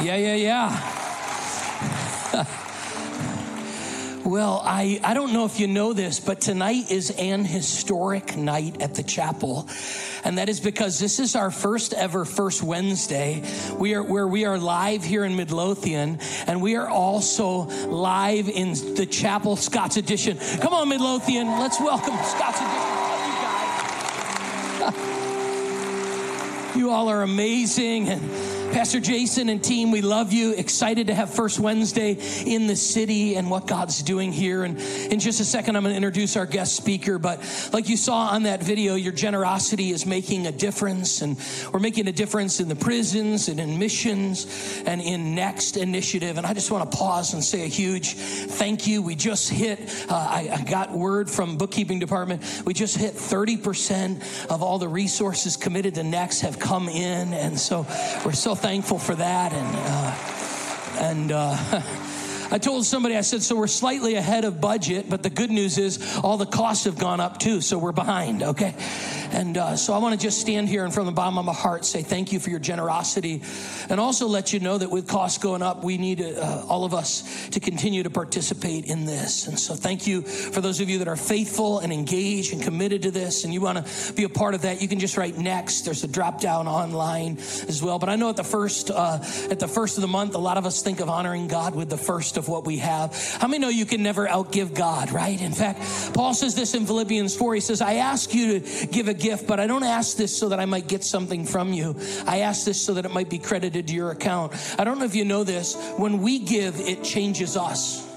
Yeah, yeah, yeah. Well, I, I don't know if you know this, but tonight is an historic night at the chapel. And that is because this is our first ever First Wednesday. We are where we are live here in Midlothian, and we are also live in the chapel Scott's Addition. Come on, Midlothian, let's welcome Scott's Addition. You all are amazing. And Pastor Jason and team, we love you. Excited to have First Wednesday in the city and what God's doing here. And in just a second, I'm going to introduce our guest speaker. But like you saw on that video, your generosity is making a difference. And we're making a difference in the prisons and in missions and in Next Initiative. And I just want to pause and say a huge thank you. We just hit, uh, I, I got word from bookkeeping department, we just hit 30% of all the resources committed to Next have come in. And so we're so thankful for that. And, uh, and, uh, I told somebody, I said, so we're slightly ahead of budget, but the good news is all the costs have gone up too, so we're behind, okay? And uh, so I want to just stand here and from the bottom of my heart say thank you for your generosity and also let you know that with costs going up, we need uh, all of us to continue to participate in this. And so thank you for those of you that are faithful and engaged and committed to this and you want to be a part of that. You can just write next. There's a drop down online as well. But I know at the first, uh, at the first of the month, a lot of us think of honoring God with the first of what we have. How many know you can never outgive God, right? In fact, Paul says this in Philippians 4. He says, I ask you to give a gift, but I don't ask this so that I might get something from you. I ask this so that it might be credited to your account. I don't know if you know this. When we give, it changes us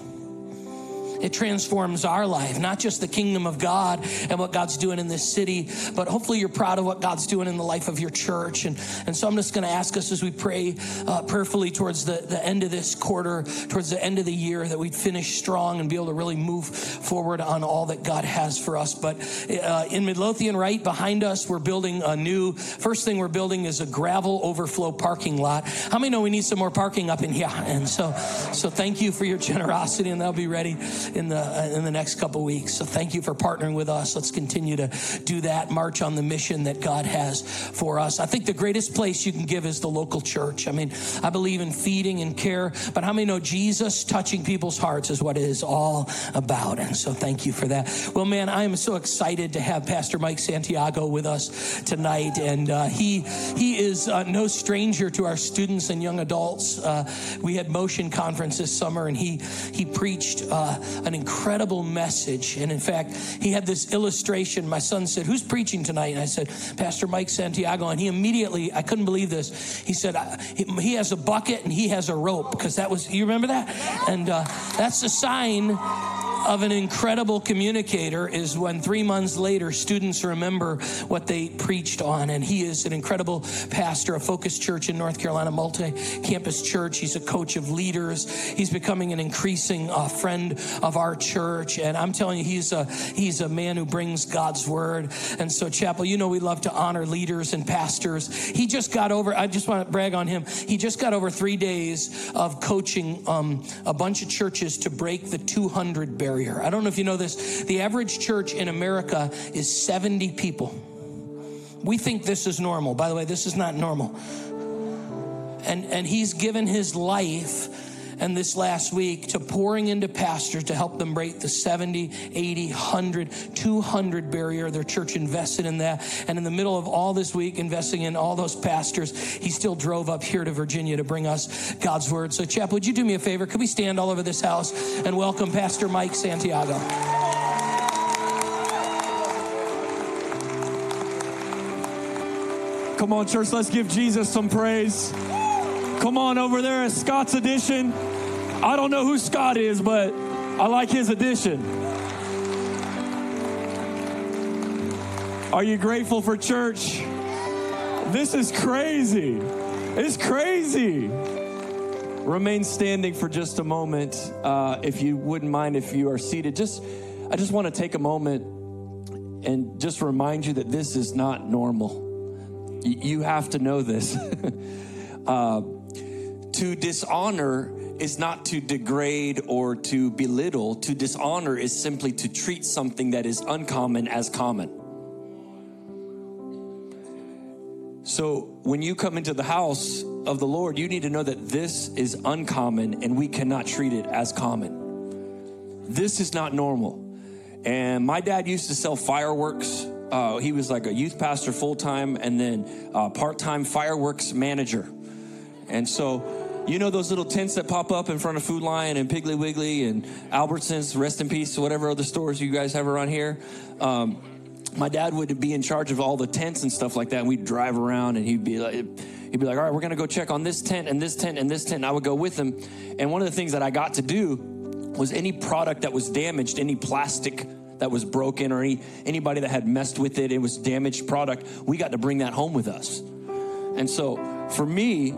it transforms our life, not just the kingdom of God and what God's doing in this city, but hopefully you're proud of what God's doing in the life of your church. And, and so I'm just going to ask us as we pray uh, prayerfully towards the, the end of this quarter, towards the end of the year, that we'd finish strong and be able to really move forward on all that God has for us. But uh, in Midlothian, right behind us, we're building a new, first thing we're building is a gravel overflow parking lot. How many know we need some more parking up in here? And so, so thank you for your generosity, and that'll be ready in the uh, in the next couple weeks. So thank you for partnering with us. Let's continue to do that. March on the mission that God has for us. I think the greatest place you can give is the local church. I mean, I believe in feeding and care, but how many know Jesus touching people's hearts is what it is all about? And so thank you for that. Well, man, I am so excited to have Pastor Mike Santiago with us tonight, and uh, he he is uh, no stranger to our students and young adults. Uh, we had Motion Conference this summer, and he he preached uh, an incredible message. And in fact, he had this illustration. My son said, Who's preaching tonight? And I said, Pastor Mike Santiago. And he immediately, I couldn't believe this. He said, He has a bucket and he has a rope because that was, you remember that? And uh, that's a sign of an incredible communicator is when three months later students remember what they preached on. And he is an incredible pastor, a focused church in North Carolina, multi campus church. He's a coach of leaders. He's becoming an increasing uh, friend of our church. And I'm telling you, he's a, he's a man who brings God's word. And so, Chapel, you know, we love to honor leaders and pastors. He just got over, I just want to brag on him. He just got over three days of coaching um, a bunch of churches to break the 200 barrier barrier. I don't know if you know this. The average church in America is 70 people. We think this is normal. By the way, this is not normal. And, and he's given his life and this last week to pouring into pastors to help them break the 70, 80, 100, 200 barrier. Their church invested in that. And in the middle of all this week, investing in all those pastors, he still drove up here to Virginia to bring us God's word. So, Chap, would you do me a favor? Could we stand all over this house and welcome Pastor Mike Santiago? Come on, church, let's give Jesus some praise. Come on over there at Scott's Addition. I don't know who Scott is, but I like his addition. Are you grateful for church? This is crazy. It's crazy. Remain standing for just a moment. Uh, if you wouldn't mind, if you are seated, just I just want to take a moment and just remind you that this is not normal. You have to know this. uh, to dishonor is not to degrade or to belittle. To dishonor is simply to treat something that is uncommon as common. So when you come into the house of the Lord, you need to know that this is uncommon and we cannot treat it as common. This is not normal. And my dad used to sell fireworks. Uh, he was like a youth pastor full time and then uh, part time fireworks manager. And so, you know those little tents that pop up in front of Food Lion and Piggly Wiggly and Albertsons, rest in peace, whatever other stores you guys have around here. Um, my dad would be in charge of all the tents and stuff like that. And we'd drive around and he'd be like, he'd be like, all right, we're going to go check on this tent and this tent and this tent. And I would go with him. And one of the things that I got to do was any product that was damaged, any plastic that was broken or any, anybody that had messed with it, it was damaged product, we got to bring that home with us. And so for me,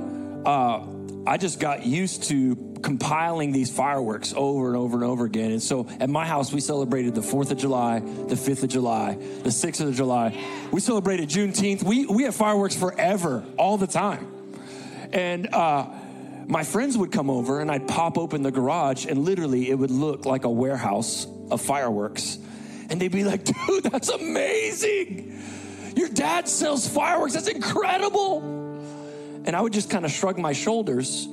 uh, I just got used to compiling these fireworks over and over and over again. And so at my house, we celebrated the 4th of July, the 5th of July, the 6th of July. We celebrated Juneteenth. We, we have fireworks forever, all the time. And uh, my friends would come over and I'd pop open the garage and literally it would look like a warehouse of fireworks. And they'd be like, dude, that's amazing. Your dad sells fireworks. That's incredible. And I would just kind of shrug my shoulders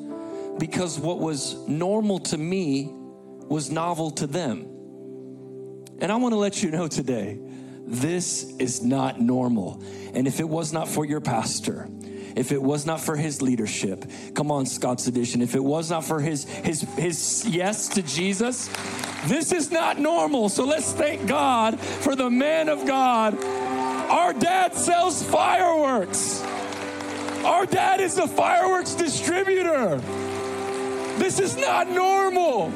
because what was normal to me was novel to them. And I want to let you know today this is not normal. And if it was not for your pastor, if it was not for his leadership, come on, Scott's Addition, if it was not for his his his yes to Jesus, this is not normal. So let's thank God for the man of God. Our dad sells fireworks. Our dad is the fireworks distributor. This is not normal.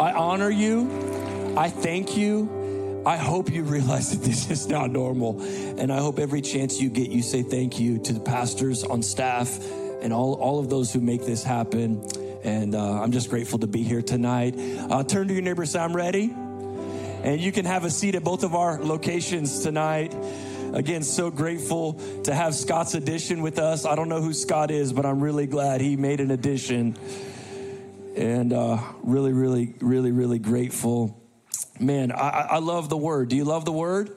I honor you. I thank you. I hope you realize that this is not normal. And I hope every chance you get, you say thank you to the pastors on staff and all, all of those who make this happen. And uh, I'm just grateful to be here tonight. Uh, turn to your neighbor, say, I'm ready. And you can have a seat at both of our locations tonight. Again, so grateful to have Scott's addition with us. I don't know who Scott is, but I'm really glad he made an addition. And uh, really, really, really, really grateful. Man, I, I love the word. Do you love the word?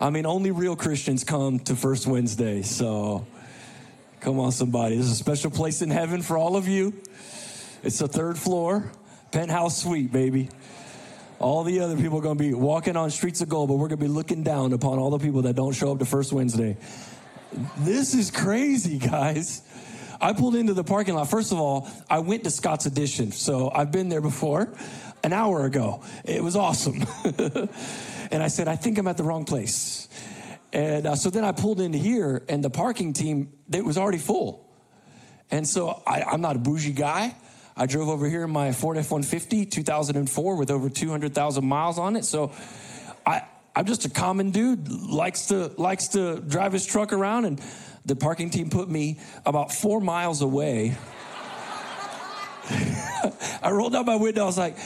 I mean, only real Christians come to First Wednesday. So come on, somebody. There's a special place in heaven for all of you. It's the third floor, penthouse suite, baby. All the other people are going to be walking on streets of gold, but we're going to be looking down upon all the people that don't show up to First Wednesday. This is crazy, guys. I pulled into the parking lot. First of all, I went to Scott's Addition. So I've been there before an hour ago. It was awesome. and I said, I think I'm at the wrong place. And uh, so then I pulled into here, and the parking team, it was already full. And so I, I'm not a bougie guy. I drove over here in my Ford F 150, 2004, with over 200,000 miles on it. So I, I'm just a common dude, likes to, likes to drive his truck around. And the parking team put me about four miles away. I rolled down my window. I was like,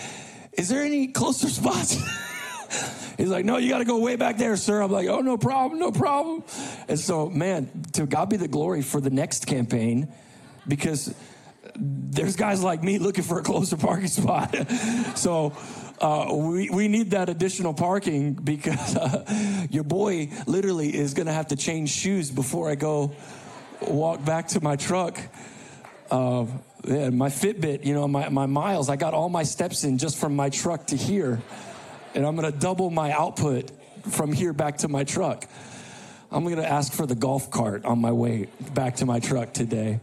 Is there any closer spots? He's like, No, you got to go way back there, sir. I'm like, Oh, no problem, no problem. And so, man, to God be the glory for the next campaign because there's guys like me looking for a closer parking spot. so uh, we, we need that additional parking because uh, your boy literally is going to have to change shoes before I go walk back to my truck. Uh, yeah, my Fitbit, you know, my, my miles, I got all my steps in just from my truck to here. And I'm going to double my output from here back to my truck. I'm going to ask for the golf cart on my way back to my truck today.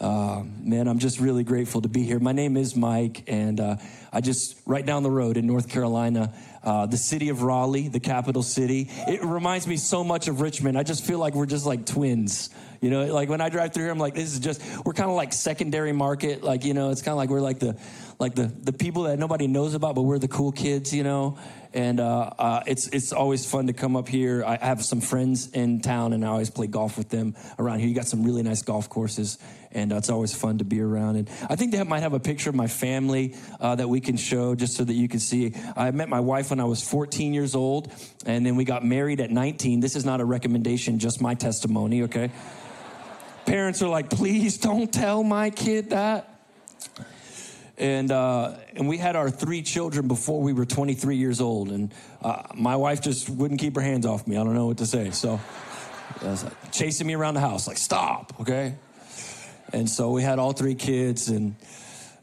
Uh, man, I'm just really grateful to be here. My name is Mike, and uh, I just right down the road in North Carolina, uh, the city of Raleigh, the capital city. It reminds me so much of Richmond. I just feel like we're just like twins. You know, like when I drive through here, I'm like, this is just we're kind of like secondary market. Like you know, it's kind of like we're like the like the the people that nobody knows about, but we're the cool kids. You know, and uh, uh, it's it's always fun to come up here. I have some friends in town, and I always play golf with them around here. You got some really nice golf courses, and uh, it's always fun to be around. And I think they might have a picture of my family uh, that we can show, just so that you can see. I met my wife when I was 14 years old, and then we got married at 19. This is not a recommendation, just my testimony. Okay. Parents are like, please don't tell my kid that and uh, and we had our three children before we were 23 years old, and uh, my wife just wouldn't keep her hands off me. I don't know what to say. So, like chasing me around the house, like, stop, okay? And so we had all three kids, and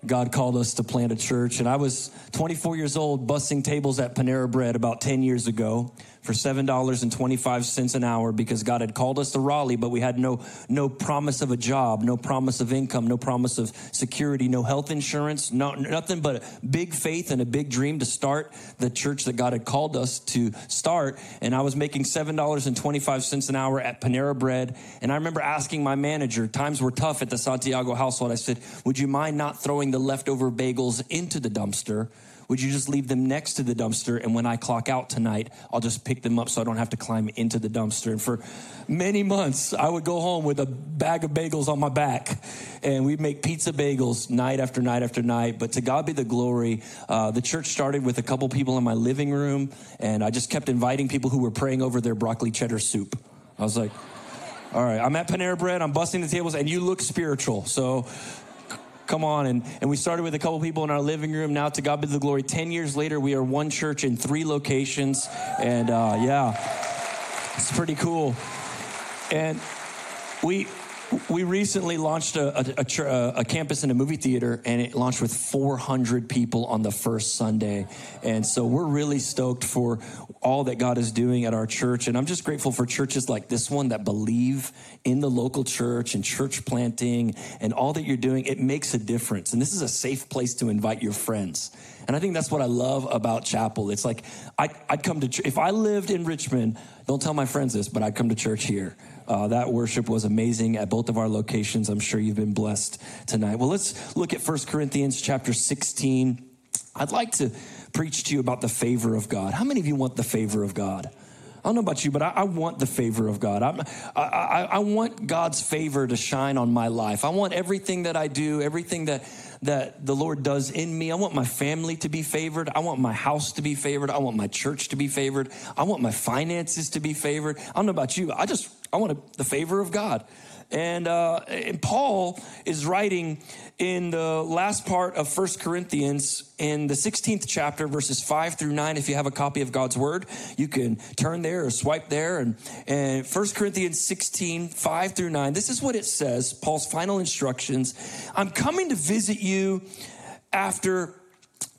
God called us to plant a church. And I was 24 years old, bussing tables at Panera Bread about 10 years ago for $7.25 an hour because God had called us to Raleigh, but we had no, no promise of a job, no promise of income, no promise of security, no health insurance, no, nothing but a big faith and a big dream to start the church that God had called us to start. And I was making $7.25 an hour at Panera Bread. And I remember asking my manager, times were tough at the Santiago household. I said, Would you mind not throwing the leftover bagels into the dumpster? Would you just leave them next to the dumpster? And when I clock out tonight, I'll just pick them up so I don't have to climb into the dumpster. And for many months, I would go home with a bag of bagels on my back, and we'd make pizza bagels night after night after night. But to God be the glory. Uh, the church started with a couple people in my living room, and I just kept inviting people who were praying over their broccoli cheddar soup. I was like, all right, I'm at Panera Bread, I'm busting the tables, and you look spiritual. So come on. And, and we started with a couple people in our living room. Now, to God be the glory. 10 years later, we are one church in three locations. And uh, yeah, it's pretty cool. And we, we recently launched a, a, a, a, campus in a movie theater, and it launched with 400 people on the first Sunday. And so we're really stoked for all that God is doing at our church. And I'm just grateful for churches like this one that believe in the local church and church planting and all that you're doing. It makes a difference. And this is a safe place to invite your friends. And I think that's what I love about chapel. It's like I, would come to, if I lived in Richmond, don't tell my friends this, but I'd come to church here. Uh, that worship was amazing at both of our locations. I'm sure you've been blessed tonight. Well, let's look at 1 Corinthians chapter 16. I'd like to preach to you about the favor of God. How many of you want the favor of God? I don't know about you, but I, I want the favor of God. I, I, I want God's favor to shine on my life. I want everything that I do, everything that that the Lord does in me. I want my family to be favored. I want my house to be favored. I want my church to be favored. I want my finances to be favored. I don't know about you. I just I want the favor of God. And, uh, and Paul is writing in the last part of First Corinthians in the 16th chapter, verses 5 through 9. If you have a copy of God's word, you can turn there or swipe there. And, and 1 Corinthians 16, 5 through 9. This is what it says Paul's final instructions. I'm coming to visit you after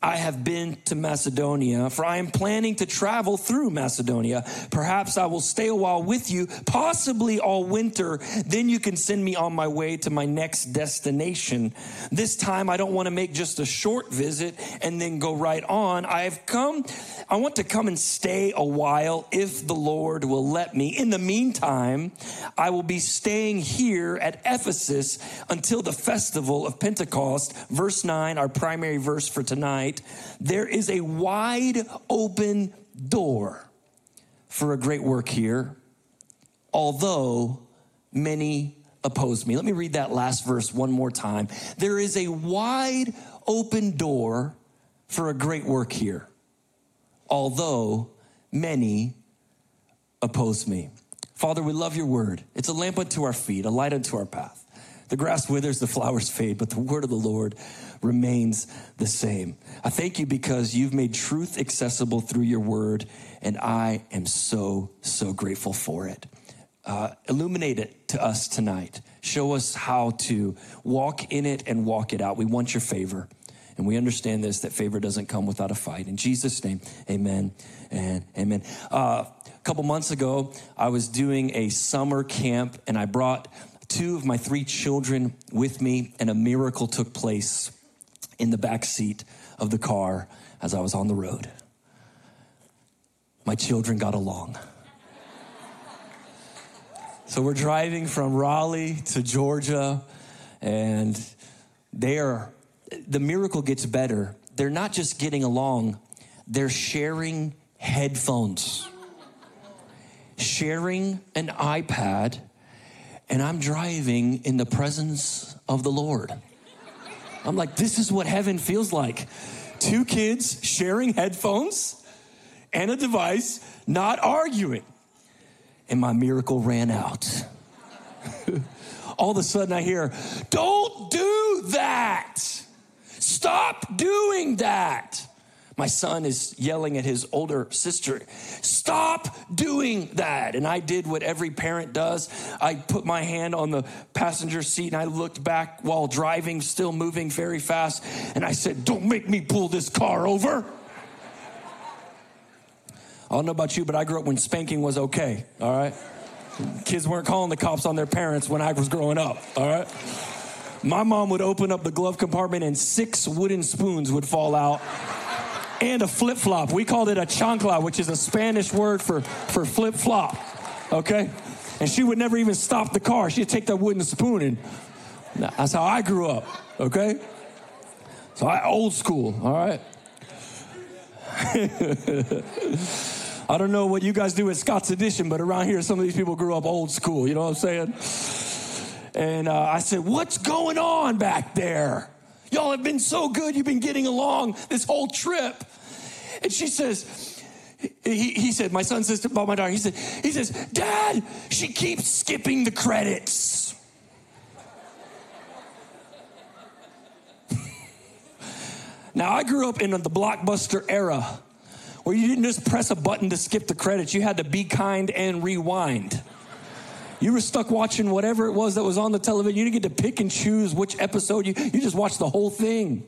I have been to Macedonia, for I am planning to travel through Macedonia. Perhaps I will stay a while with you, possibly all winter. Then you can send me on my way to my next destination. This time, I don't want to make just a short visit and then go right on. I have come, I want to come and stay a while if the Lord will let me. In the meantime, I will be staying here at Ephesus until the festival of Pentecost. Verse 9, our primary verse for tonight tonight, there is a wide open door for a great work here, although many oppose me. Let me read that last verse one more time. There is a wide open door for a great work here, although many oppose me. Father, we love your word. It's a lamp unto our feet, a light unto our path. The grass withers, the flowers fade, but the word of the Lord remains the same. I thank you because you've made truth accessible through your word, and I am so, so grateful for it. Uh, illuminate it to us tonight. Show us how to walk in it and walk it out. We want your favor. And we understand this that favor doesn't come without a fight. In Jesus' name, amen and amen. Uh, a couple months ago, I was doing a summer camp and I brought two of my three children with me, and a miracle took place in the back seat of the car as I was on the road. My children got along. So we're driving from Raleigh to Georgia, and they are, the miracle gets better. They're not just getting along, they're sharing headphones, sharing an iPad, and I'm driving in the presence of the Lord. I'm like, this is what heaven feels like. Two kids sharing headphones and a device, not arguing. And my miracle ran out. All of a sudden, I hear, Don't do that. Stop doing that. My son is yelling at his older sister, Stop doing that. And I did what every parent does. I put my hand on the passenger seat and I looked back while driving, still moving very fast. And I said, Don't make me pull this car over. I don't know about you, but I grew up when spanking was okay, all right? Kids weren't calling the cops on their parents when I was growing up, all right? My mom would open up the glove compartment and six wooden spoons would fall out and a flip flop. We called it a chancla, which is a Spanish word for, for flip flop. Okay? And she would never even stop the car. She'd take that wooden spoon and that's how I grew up. Okay? So I old school, all right? I don't know what you guys do at Scott's Addition, but around here, some of these people grew up old school. You know what I'm saying? And uh, I said, What's going on back there? Y'all have been so good. You've been getting along this whole trip. And she says, he, he said, my son says about my daughter, he said, he says, Dad, she keeps skipping the credits. now I grew up in the blockbuster era where you didn't just press a button to skip the credits, you had to be kind and rewind. You were stuck watching whatever it was that was on the television. You didn't get to pick and choose which episode. You, you just watched the whole thing.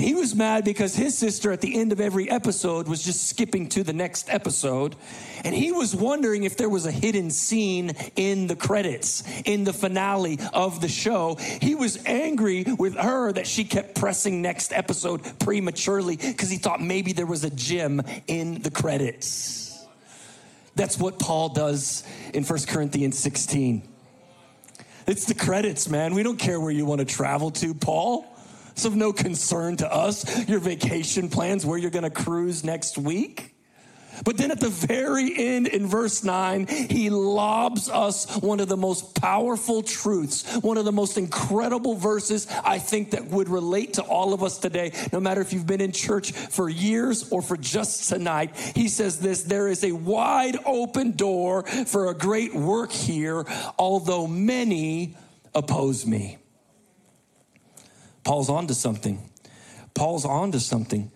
He was mad because his sister at the end of every episode was just skipping to the next episode. And he was wondering if there was a hidden scene in the credits, in the finale of the show. He was angry with her that she kept pressing next episode prematurely because he thought maybe there was a gem in the credits. That's what Paul does in 1 Corinthians 16. It's the credits, man. We don't care where you want to travel to, Paul. Of no concern to us. Your vacation plans, where you're going to cruise next week. But then at the very end in verse 9, he lobs us one of the most powerful truths, one of the most incredible verses I think that would relate to all of us today, no matter if you've been in church for years or for just tonight. He says this there is a wide open door for a great work here, although many oppose me. Paul's on to something. Paul's on to something.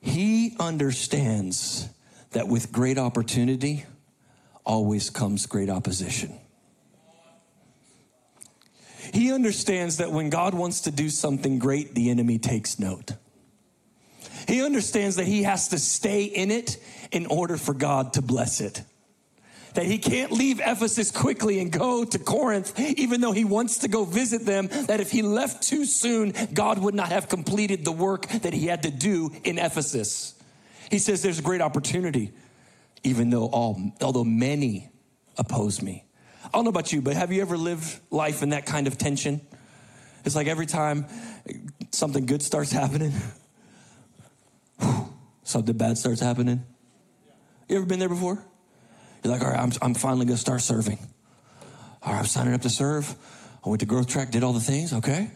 He understands that with great opportunity always comes great opposition. He understands that when God wants to do something great, the enemy takes note. He understands that he has to stay in it in order for God to bless it. That he can't leave Ephesus quickly and go to Corinth, even though he wants to go visit them. That if he left too soon, God would not have completed the work that he had to do in Ephesus. He says there's a great opportunity, even though all, although many oppose me. I don't know about you, but have you ever lived life in that kind of tension? It's like every time something good starts happening, something bad starts happening. You ever been there before? You're like, all right, I'm, I'm finally gonna start serving. All right, I'm signing up to serve. I went to growth track, did all the things, okay?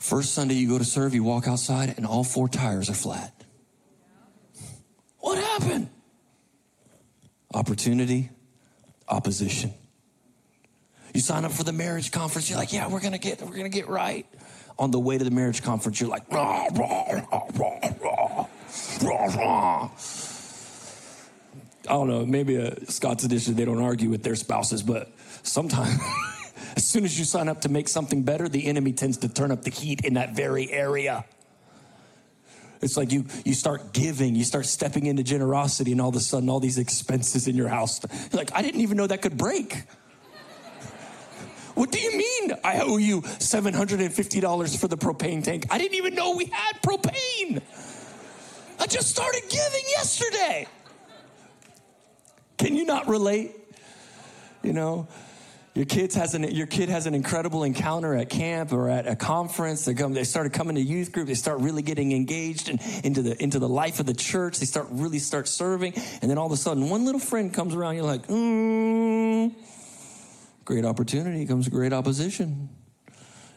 First Sunday you go to serve, you walk outside, and all four tires are flat. What happened? Opportunity, opposition. You sign up for the marriage conference, you're like, yeah, we're gonna get, we're gonna get right. On the way to the marriage conference, you're like, rah, rah, rah, rah, rah, rah, rah. I don't know, maybe a Scott's Addition, they don't argue with their spouses, but sometimes as soon as you sign up to make something better, the enemy tends to turn up the heat in that very area. It's like you you start giving, you start stepping into generosity, and all of a sudden, all these expenses in your house. Like, I didn't even know that could break. What do you mean I owe you $750 for the propane tank? I didn't even know we had propane. I just started giving yesterday. Can you not relate? You know, your kids has an your kid has an incredible encounter at camp or at a conference. They come, they started coming to youth group. They start really getting engaged and into the into the life of the church. They start really start serving, and then all of a sudden, one little friend comes around. You're like, mm, great opportunity comes great opposition.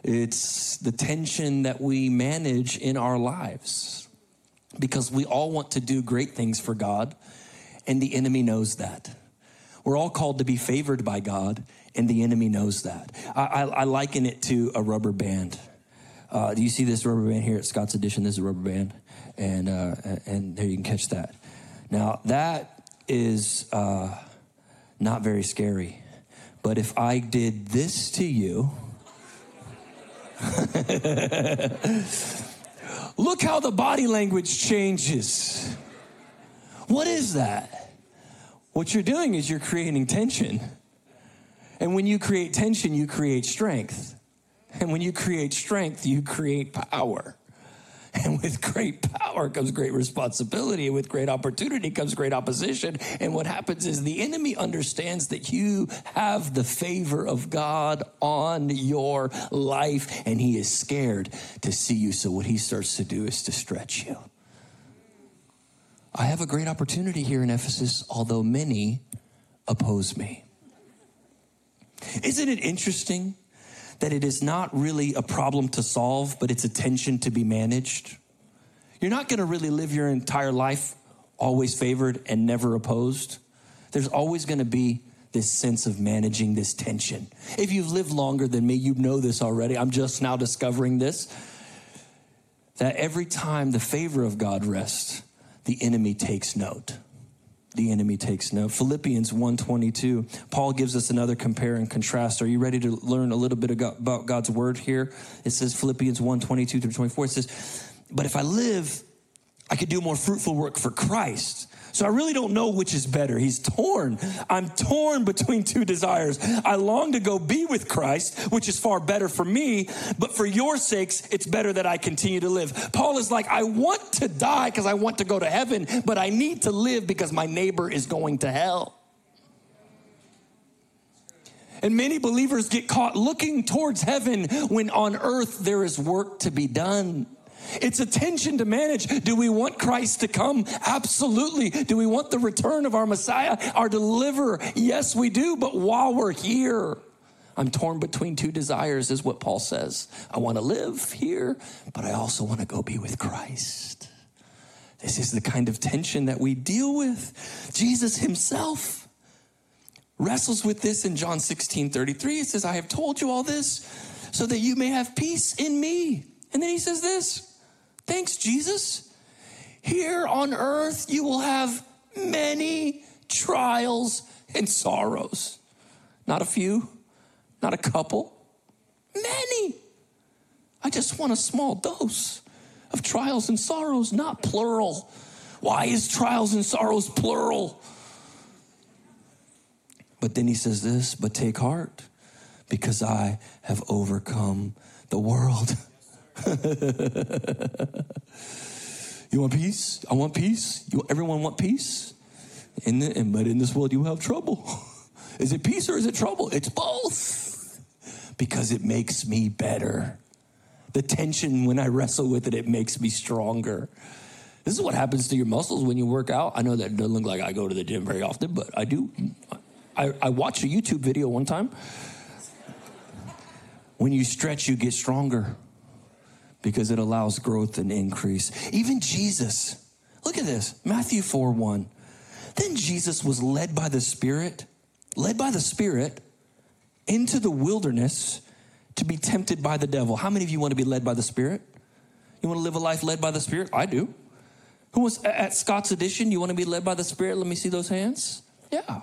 It's the tension that we manage in our lives because we all want to do great things for God, and the enemy knows that. We're all called to be favored by God, and the enemy knows that. I, I, I liken it to a rubber band. Uh, do you see this rubber band here at Scott's Addition? This is a rubber band, and uh, and there you can catch that. Now that is uh, not very scary, but if I did this to you, look how the body language changes. What is that? What you're doing is you're creating tension. And when you create tension, you create strength. And when you create strength, you create power. And with great power comes great responsibility. And with great opportunity comes great opposition. And what happens is the enemy understands that you have the favor of God on your life, and he is scared to see you. So what he starts to do is to stretch you. I have a great opportunity here in Ephesus, although many oppose me. Isn't it interesting that it is not really a problem to solve, but it's a tension to be managed? You're not going to really live your entire life always favored and never opposed. There's always going to be this sense of managing this tension. If you've lived longer than me, you know this already. I'm just now discovering this. That every time the favor of God rests, the enemy takes note the enemy takes note. Philippians 1:22. Paul gives us another compare and contrast. Are you ready to learn a little bit about God's word here? It says Philippians 1:22 through 24. It says, "But if I live, I could do more fruitful work for Christ." So I really don't know which is better. He's torn. I'm torn between two desires. I long to go be with Christ, which is far better for me, but for your sakes, it's better that I continue to live. Paul is like, I want to die because I want to go to heaven, but I need to live because my neighbor is going to hell. And many believers get caught looking towards heaven when on earth there is work to be done. It's a tension to manage. Do we want Christ to come? Absolutely. Do we want the return of our Messiah, our deliverer? Yes, we do. But while we're here, I'm torn between two desires, is what Paul says. I want to live here, but I also want to go be with Christ. This is the kind of tension that we deal with. Jesus himself wrestles with this in John 16 33. It says, I have told you all this so that you may have peace in me. And then he says this Thanks, Jesus. Here on earth, you will have many trials and sorrows. Not a few, not a couple, many. I just want a small dose of trials and sorrows, not plural. Why is trials and sorrows plural? But then he says this, but take heart because I have overcome the world. you want peace? I want peace. You, everyone want peace? In the, but in this world, you have trouble. Is it peace or is it trouble? It's both because it makes me better. The tension when I wrestle with it, it makes me stronger. This is what happens to your muscles when you work out. I know that doesn't look like I go to the gym very often, but I do. I, I watched a YouTube video one time. When you stretch, you get stronger because it allows growth and increase. Even Jesus, look at this Matthew 4 1. Then Jesus was led by the Spirit, led by the Spirit into the wilderness to be tempted by the devil. How many of you want to be led by the Spirit? You want to live a life led by the Spirit? I do. Who was at Scott's Addition? You want to be led by the Spirit? Let me see those hands. Yeah.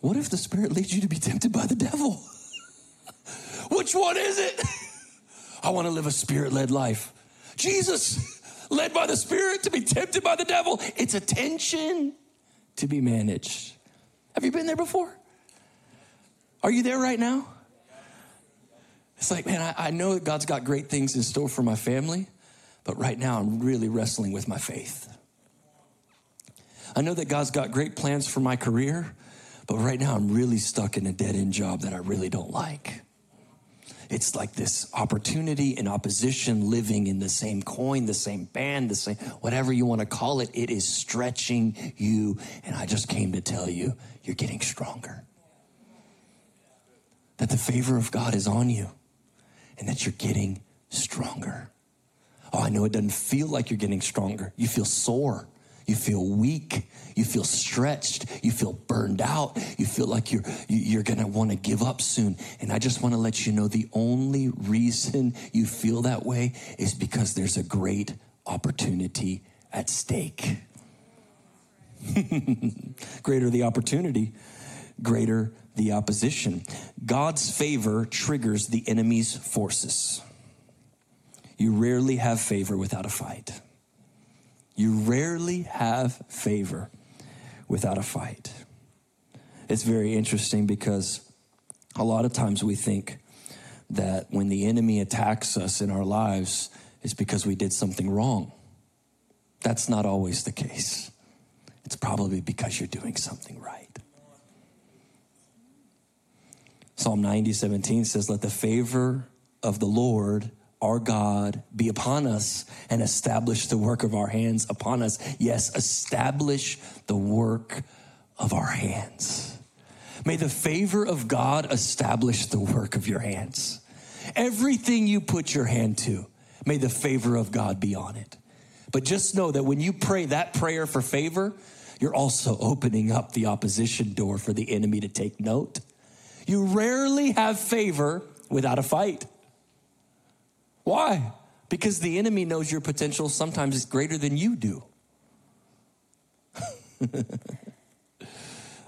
What if the Spirit leads you to be tempted by the devil? Which one is it? I want to live a spirit led life. Jesus, led by the Spirit to be tempted by the devil. It's a tension to be managed. Have you been there before? Are you there right now? It's like, man, I, I know that God's got great things in store for my family, but right now I'm really wrestling with my faith. I know that God's got great plans for my career, but right now I'm really stuck in a dead end job that I really don't like. It's like this opportunity and opposition living in the same coin, the same band, the same, whatever you want to call it. It is stretching you. And I just came to tell you, you're getting stronger. That the favor of God is on you and that you're getting stronger. Oh, I know it doesn't feel like you're getting stronger. You feel sore. You feel weak. You feel stretched. You feel burned out. You feel like you're, you're going to want to give up soon. And I just want to let you know the only reason you feel that way is because there's a great opportunity at stake. greater the opportunity, greater the opposition. God's favor triggers the enemy's forces. You rarely have favor without a fight. You rarely have favor without a fight. It's very interesting because a lot of times we think that when the enemy attacks us in our lives, it's because we did something wrong. That's not always the case. It's probably because you're doing something right. Psalm 90, 17 says, Let the favor of the Lord our God be upon us and establish the work of our hands upon us. Yes, establish the work of our hands. May the favor of God establish the work of your hands. Everything you put your hand to, may the favor of God be on it. But just know that when you pray that prayer for favor, you're also opening up the opposition door for the enemy to take note. You rarely have favor without a fight. Why? Because the enemy knows your potential sometimes is greater than you do.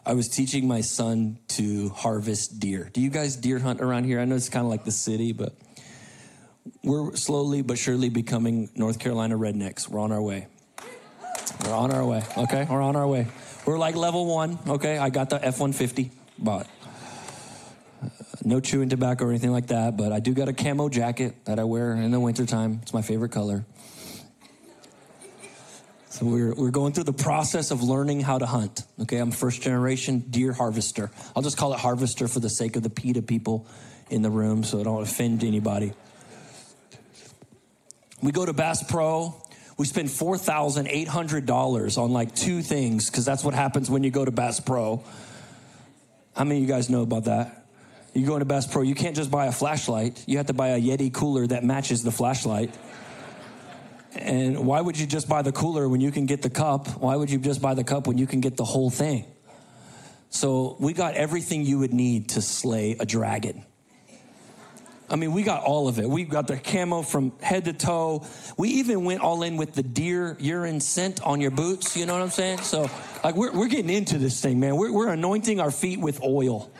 I was teaching my son to harvest deer. Do you guys deer hunt around here? I know it's kind of like the city, but we're slowly but surely becoming North Carolina rednecks. We're on our way. We're on our way, okay? We're on our way. We're like level one, okay? I got the F 150 bought no chewing tobacco or anything like that, but I do got a camo jacket that I wear in the wintertime. It's my favorite color. So we're, we're going through the process of learning how to hunt. Okay, I'm first generation deer harvester. I'll just call it harvester for the sake of the PETA people in the room so I don't offend anybody. We go to Bass Pro. We spend $4,800 on like two things because that's what happens when you go to Bass Pro. How many of you guys know about that? You go into Bass Pro, you can't just buy a flashlight. You have to buy a Yeti cooler that matches the flashlight. And why would you just buy the cooler when you can get the cup? Why would you just buy the cup when you can get the whole thing? So we got everything you would need to slay a dragon. I mean, we got all of it. We got the camo from head to toe. We even went all in with the deer urine scent on your boots. You know what I'm saying? So, like, we're, we're getting into this thing, man. We're, we're anointing our feet with oil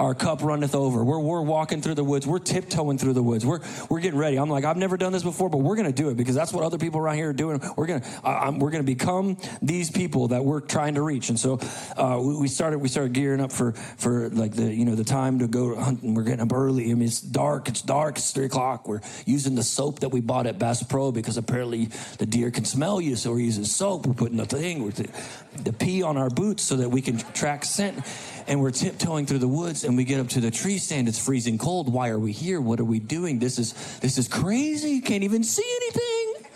our cup runneth over. We're, we're walking through the woods. We're tiptoeing through the woods. We're, we're getting ready. I'm like, I've never done this before, but we're going to do it because that's what other people around here are doing. We're going to, uh, we're going to become these people that we're trying to reach. And so, uh, we, we, started, we started gearing up for, for like the, you know, the time to go hunting. We're getting up early. I mean, it's dark. It's dark. It's three o'clock. We're using the soap that we bought at Bass Pro because apparently the deer can smell you. So we're using soap. We're putting the thing, with the, the pee on our boots so that we can track scent and we're tiptoeing through the woods and we get up to the tree stand. It's freezing cold. Why are we here? What are we doing? This is this is crazy. You can't even see anything.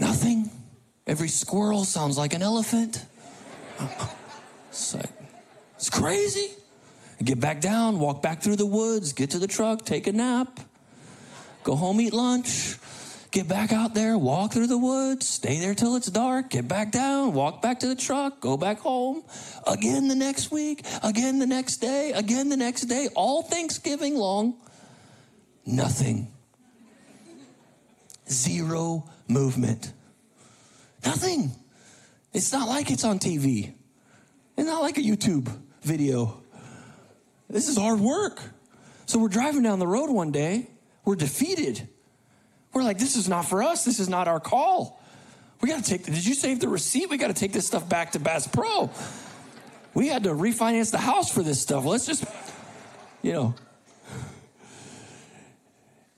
Nothing. Every squirrel sounds like an elephant. It's, like, it's crazy. Get back down walk back through the woods get to the truck take a nap go home eat lunch Get back out there, walk through the woods, stay there till it's dark, get back down, walk back to the truck, go back home. Again the next week, again the next day, again the next day, all Thanksgiving long. Nothing. Zero movement. Nothing. It's not like it's on TV. It's not like a YouTube video. This is hard work. So we're driving down the road one day, we're defeated. We're like, this is not for us. This is not our call. We got to take, did you save the receipt? We got to take this stuff back to Bass Pro. We had to refinance the house for this stuff. Let's just, you know.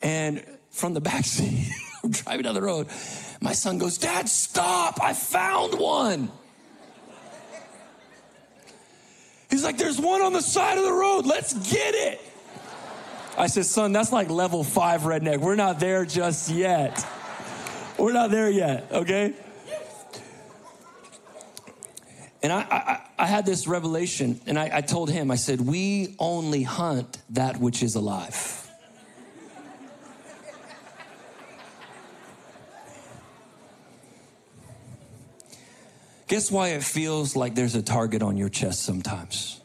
And from the back seat, I'm driving down the road. My son goes, Dad, stop. I found one. He's like, there's one on the side of the road. Let's get it. I said, son, that's like level five redneck. We're not there just yet. We're not there yet, okay? And I, I, I had this revelation, and I, I told him, I said, We only hunt that which is alive. Guess why it feels like there's a target on your chest sometimes?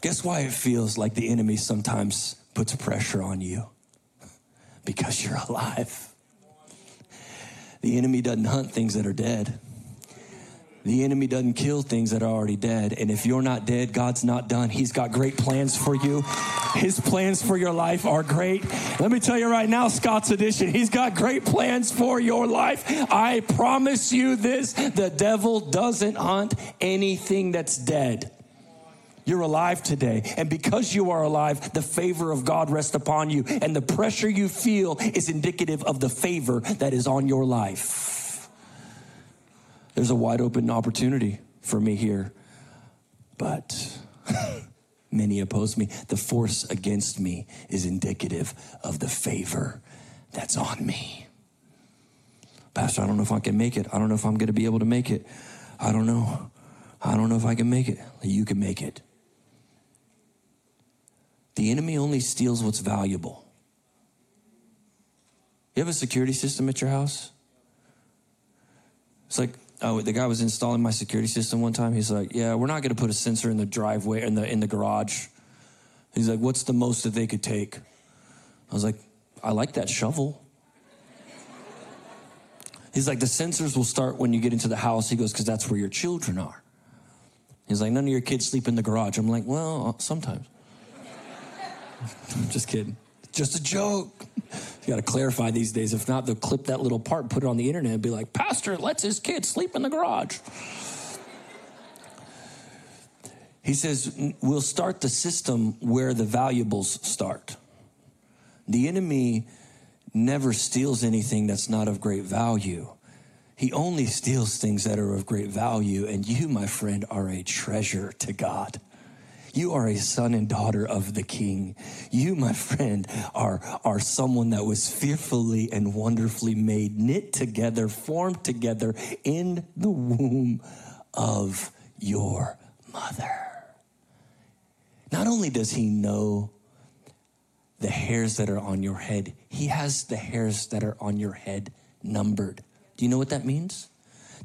Guess why it feels like the enemy sometimes puts pressure on you? Because you're alive. The enemy doesn't hunt things that are dead. The enemy doesn't kill things that are already dead. And if you're not dead, God's not done. He's got great plans for you. His plans for your life are great. Let me tell you right now, Scott's Addition, He's got great plans for your life. I promise you this the devil doesn't hunt anything that's dead. You're alive today. And because you are alive, the favor of God rests upon you. And the pressure you feel is indicative of the favor that is on your life. There's a wide open opportunity for me here, but many oppose me. The force against me is indicative of the favor that's on me. Pastor, I don't know if I can make it. I don't know if I'm going to be able to make it. I don't know. I don't know if I can make it. You can make it. The enemy only steals what's valuable. You have a security system at your house? It's like oh, the guy was installing my security system one time. He's like, yeah, we're not going to put a sensor in the driveway in the in the garage. He's like, what's the most that they could take? I was like, I like that shovel. He's like, the sensors will start when you get into the house. He goes, because that's where your children are. He's like, none of your kids sleep in the garage. I'm like, well, sometimes. Just kidding. Just a joke. You got to clarify these days. If not, they'll clip that little part, put it on the internet, and be like, Pastor lets his kid sleep in the garage. He says, We'll start the system where the valuables start. The enemy never steals anything that's not of great value. He only steals things that are of great value, and you, my friend, are a treasure to God. You are a son and daughter of the king. You, my friend, are, are someone that was fearfully and wonderfully made, knit together, formed together in the womb of your mother. Not only does he know the hairs that are on your head, he has the hairs that are on your head numbered. Do you know what that means?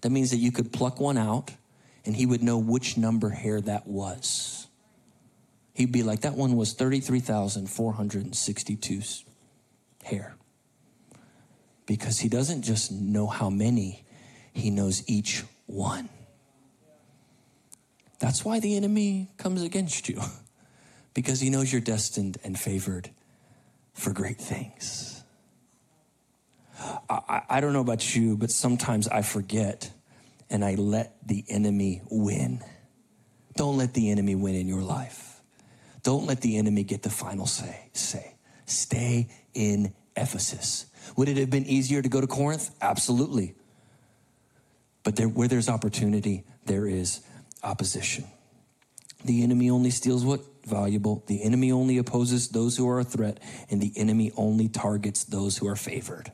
That means that you could pluck one out and he would know which number hair that was he'd be like, that one was 33,462 hair. Because he doesn't just know how many, he knows each one. That's why the enemy comes against you, because he knows you're destined and favored for great things. I, I, don't know about you, but sometimes I forget and I let the enemy win. Don't let the enemy win in your life. Don't let the enemy get the final say. Say, stay in Ephesus. Would it have been easier to go to Corinth? Absolutely. But there, where there's opportunity, there is opposition. The enemy only steals what? Valuable. The enemy only opposes those who are a threat, and the enemy only targets those who are favored.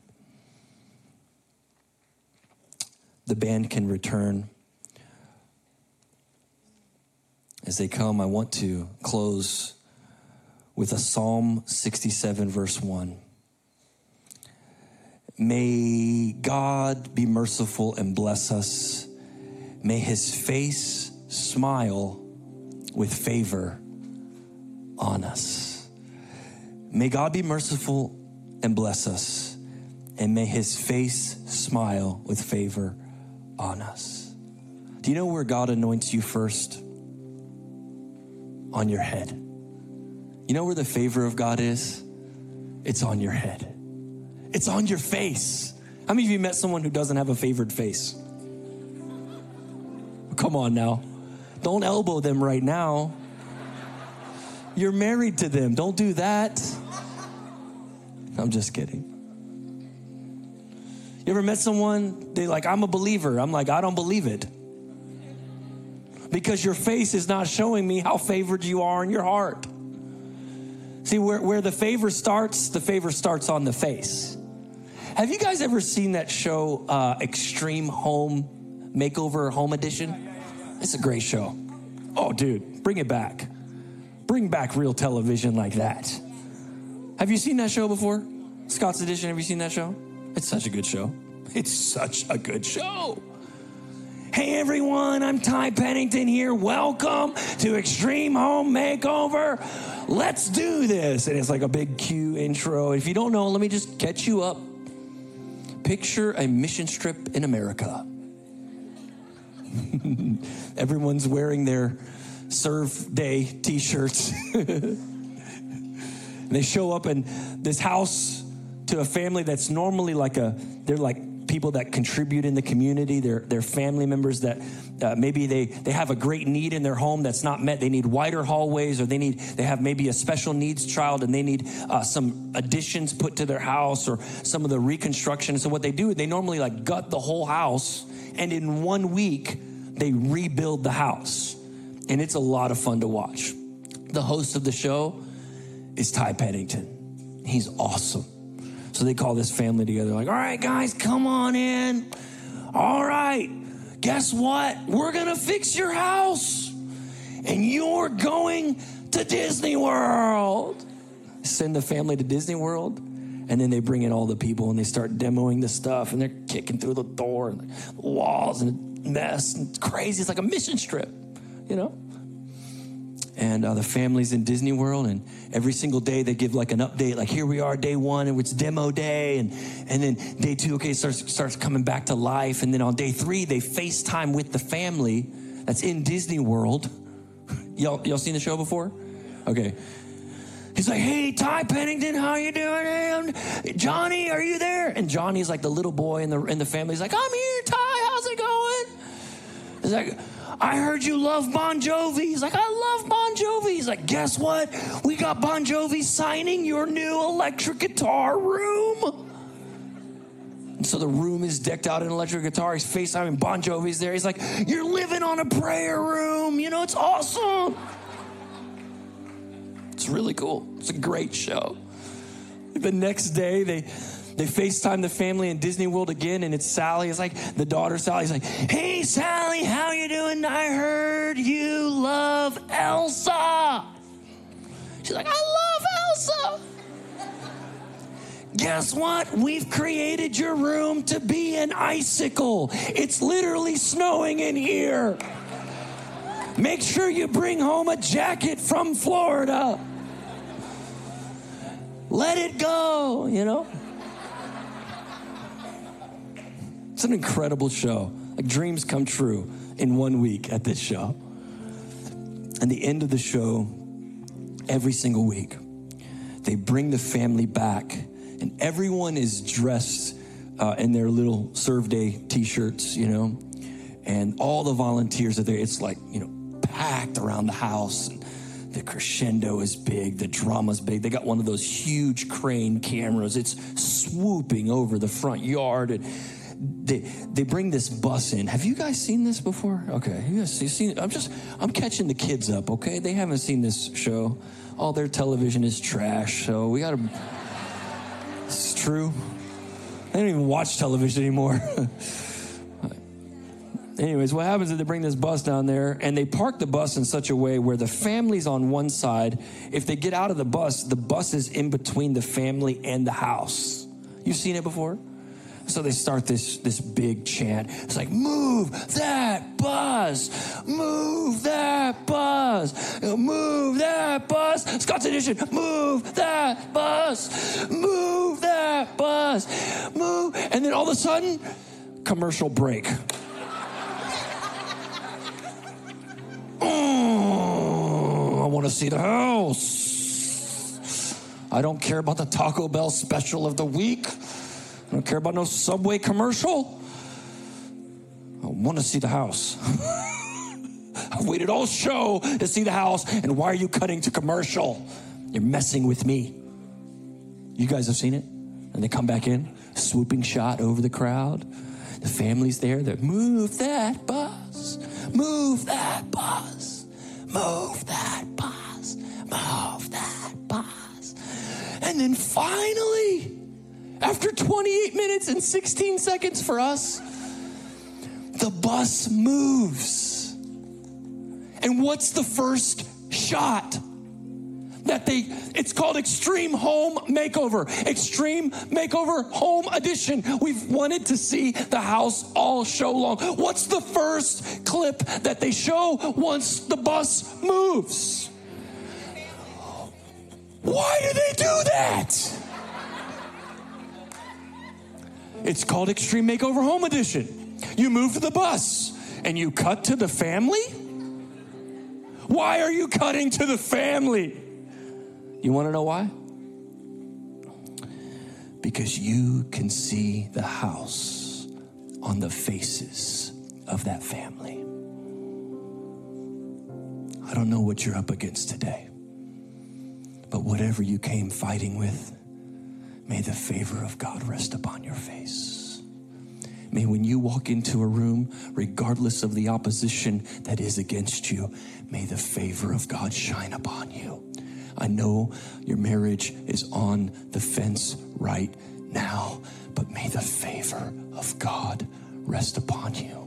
The band can return. As they come, I want to close with a Psalm 67, verse 1. May God be merciful and bless us. May his face smile with favor on us. May God be merciful and bless us. And may his face smile with favor on us. Do you know where God anoints you first? On your head. You know where the favor of God is? It's on your head. It's on your face. How many of you met someone who doesn't have a favored face? Come on now. Don't elbow them right now. You're married to them. Don't do that. I'm just kidding. You ever met someone, they like, I'm a believer. I'm like, I don't believe it because your face is not showing me how favored you are in your heart. See, where, where the favor starts, the favor starts on the face. Have you guys ever seen that show, uh, Extreme Home Makeover Home Edition? It's a great show. Oh, dude, bring it back. Bring back real television like that. Have you seen that show before? Scott's Addition, have you seen that show? It's such a good show. It's such a good show. Hey everyone, I'm Ty Pennington here. Welcome to Extreme Home Makeover. Let's do this. And it's like a big cue intro. If you don't know, let me just catch you up. Picture a mission trip in America. Everyone's wearing their serve day t shirts. and they show up in this house to a family that's normally like a, they're like people that contribute in the community. They're, they're family members that uh, maybe they, they have a great need in their home that's not met. They need wider hallways or they need, they have maybe a special needs child and they need uh, some additions put to their house or some of the reconstruction. So what they do, they normally like gut the whole house and in one week, they rebuild the house. And it's a lot of fun to watch. The host of the show is Ty Pennington. He's awesome. So they call this family together, like, all right, guys, come on in. All right, guess what? We're gonna fix your house. And you're going to Disney World. Send the family to Disney World. And then they bring in all the people and they start demoing the stuff and they're kicking through the door and the walls and mess and it's crazy. It's like a mission trip, you know? And uh, the families in Disney World. And every single day they give like an update, like here we are, day one, and it's demo day, and and then day two, okay, starts starts coming back to life, and then on day three they FaceTime with the family that's in Disney World. y'all y'all seen the show before? Okay. He's like, "Hey, Ty Pennington, how you doing? And Johnny, are you there?" And Johnny's like the little boy in the in the family. He's like, "I'm here, Ty. How's it going?" He's like, I heard you love Bon Jovi. He's like, I love Bon Jovi. He's like, guess what? We got Bon Jovi signing your new electric guitar room. And so the room is decked out in electric guitar. He's FaceTiming Bon Jovi's there. He's like, You're living on a prayer room. You know, it's awesome. It's really cool. It's a great show. The next day, they they FaceTime the family in Disney World again, and it's Sally. It's like the daughter Sally's like, "Hey Sally, how you doing? I heard you love Elsa." She's like, "I love Elsa." Guess what? We've created your room to be an icicle. It's literally snowing in here. Make sure you bring home a jacket from Florida. Let it go, you know? It's an incredible show. Like dreams come true in one week at this show. And the end of the show, every single week, they bring the family back, and everyone is dressed uh, in their little serve day t shirts, you know, and all the volunteers are there. It's like, you know, packed around the house. And the crescendo is big, the drama's big. They got one of those huge crane cameras, it's swooping over the front yard. And they they bring this bus in. Have you guys seen this before? Okay, you guys seen? I'm just I'm catching the kids up. Okay, they haven't seen this show. All their television is trash. So we gotta. It's true. They don't even watch television anymore. Anyways, what happens is they bring this bus down there and they park the bus in such a way where the family's on one side. If they get out of the bus, the bus is in between the family and the house. You've seen it before? So they start this, this big chant. It's like, move that bus, move that bus, move that bus. Scott's Addition, move that bus, move that bus, move. And then all of a sudden, commercial break. Oh, I want to see the house. I don't care about the Taco Bell special of the week. I don't care about no Subway commercial. I want to see the house. I've waited all show to see the house, and why are you cutting to commercial? You're messing with me. You guys have seen it? And they come back in, swooping shot over the crowd. The family's there. They move that bus, move that bus, move that bus, move that bus. And then finally, after 28 minutes and 16 seconds for us, the bus moves. And what's the first shot? that they, it's called Extreme Home Makeover, Extreme Makeover Home Edition. We've wanted to see the house all show long. What's the first clip that they show once the bus moves? Why do they do that? It's called Extreme Makeover Home Edition. You move to the bus and you cut to the family? Why are you cutting to the family? You want to know why? Because you can see the house on the faces of that family. I don't know what you're up against today, but whatever you came fighting with, may the favor of God rest upon your face. May when you walk into a room, regardless of the opposition that is against you, may the favor of God shine upon you. I know your marriage is on the fence right now, but may the favor of God rest upon you.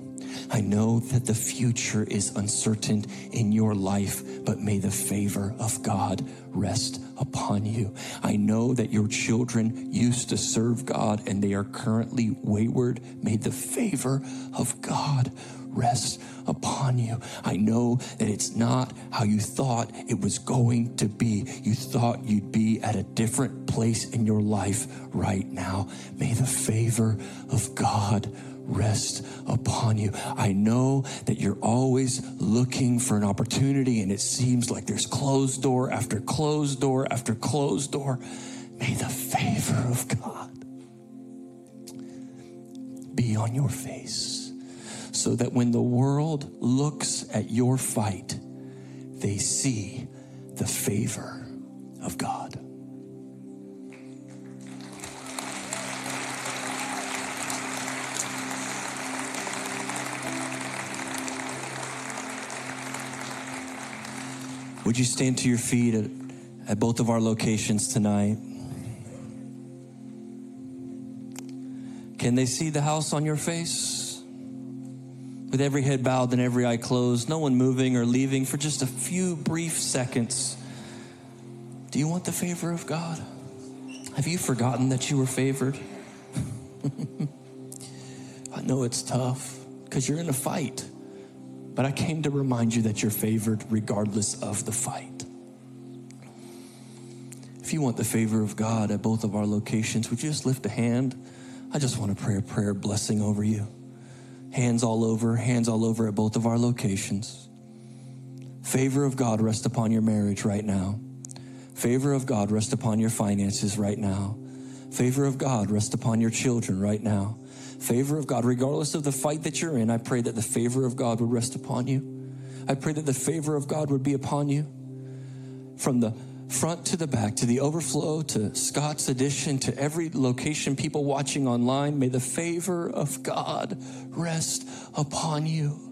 I know that the future is uncertain in your life, but may the favor of God rest upon you. I know that your children used to serve God and they are currently wayward. May the favor of God rest upon you. I know that it's not how you thought it was going to be. You thought you'd be at a different place in your life right now. May the favor of God rest upon you. I know that you're always looking for an opportunity and it seems like there's closed door after closed door after closed door. May the favor of God be on your face so that when the world looks at your fight, they see the favor of God. Would you stand to your feet at, at both of our locations tonight? Can they see the house on your face? With every head bowed and every eye closed, no one moving or leaving for just a few brief seconds. Do you want the favor of God? Have you forgotten that you were favored? I know it's tough because you're in a fight. But I came to remind you that you're favored regardless of the fight. If you want the favor of God at both of our locations, would you just lift a hand? I just want to pray a prayer blessing over you. Hands all over, hands all over at both of our locations. Favor of God rest upon your marriage right now. Favor of God rest upon your finances right now. Favor of God rest upon your children right now favor of God, regardless of the fight that you're in, I pray that the favor of God would rest upon you. I pray that the favor of God would be upon you from the front to the back, to the overflow, to Scott's Addition, to every location, people watching online. May the favor of God rest upon you.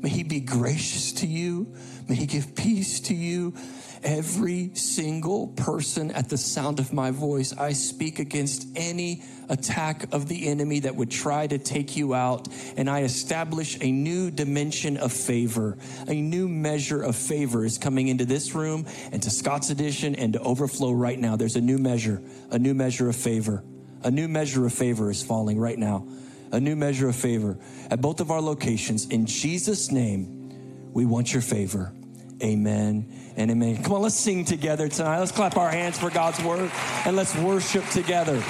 May He be gracious to you. May He give peace to you. Every single person at the sound of my voice, I speak against any attack of the enemy that would try to take you out, and I establish a new dimension of favor. A new measure of favor is coming into this room and to Scott's Addition and to overflow right now. There's a new measure, a new measure of favor. A new measure of favor is falling right now. A new measure of favor at both of our locations. In Jesus' name, we want your favor. Amen and amen. Come on, let's sing together tonight. Let's clap our hands for God's word and let's worship together.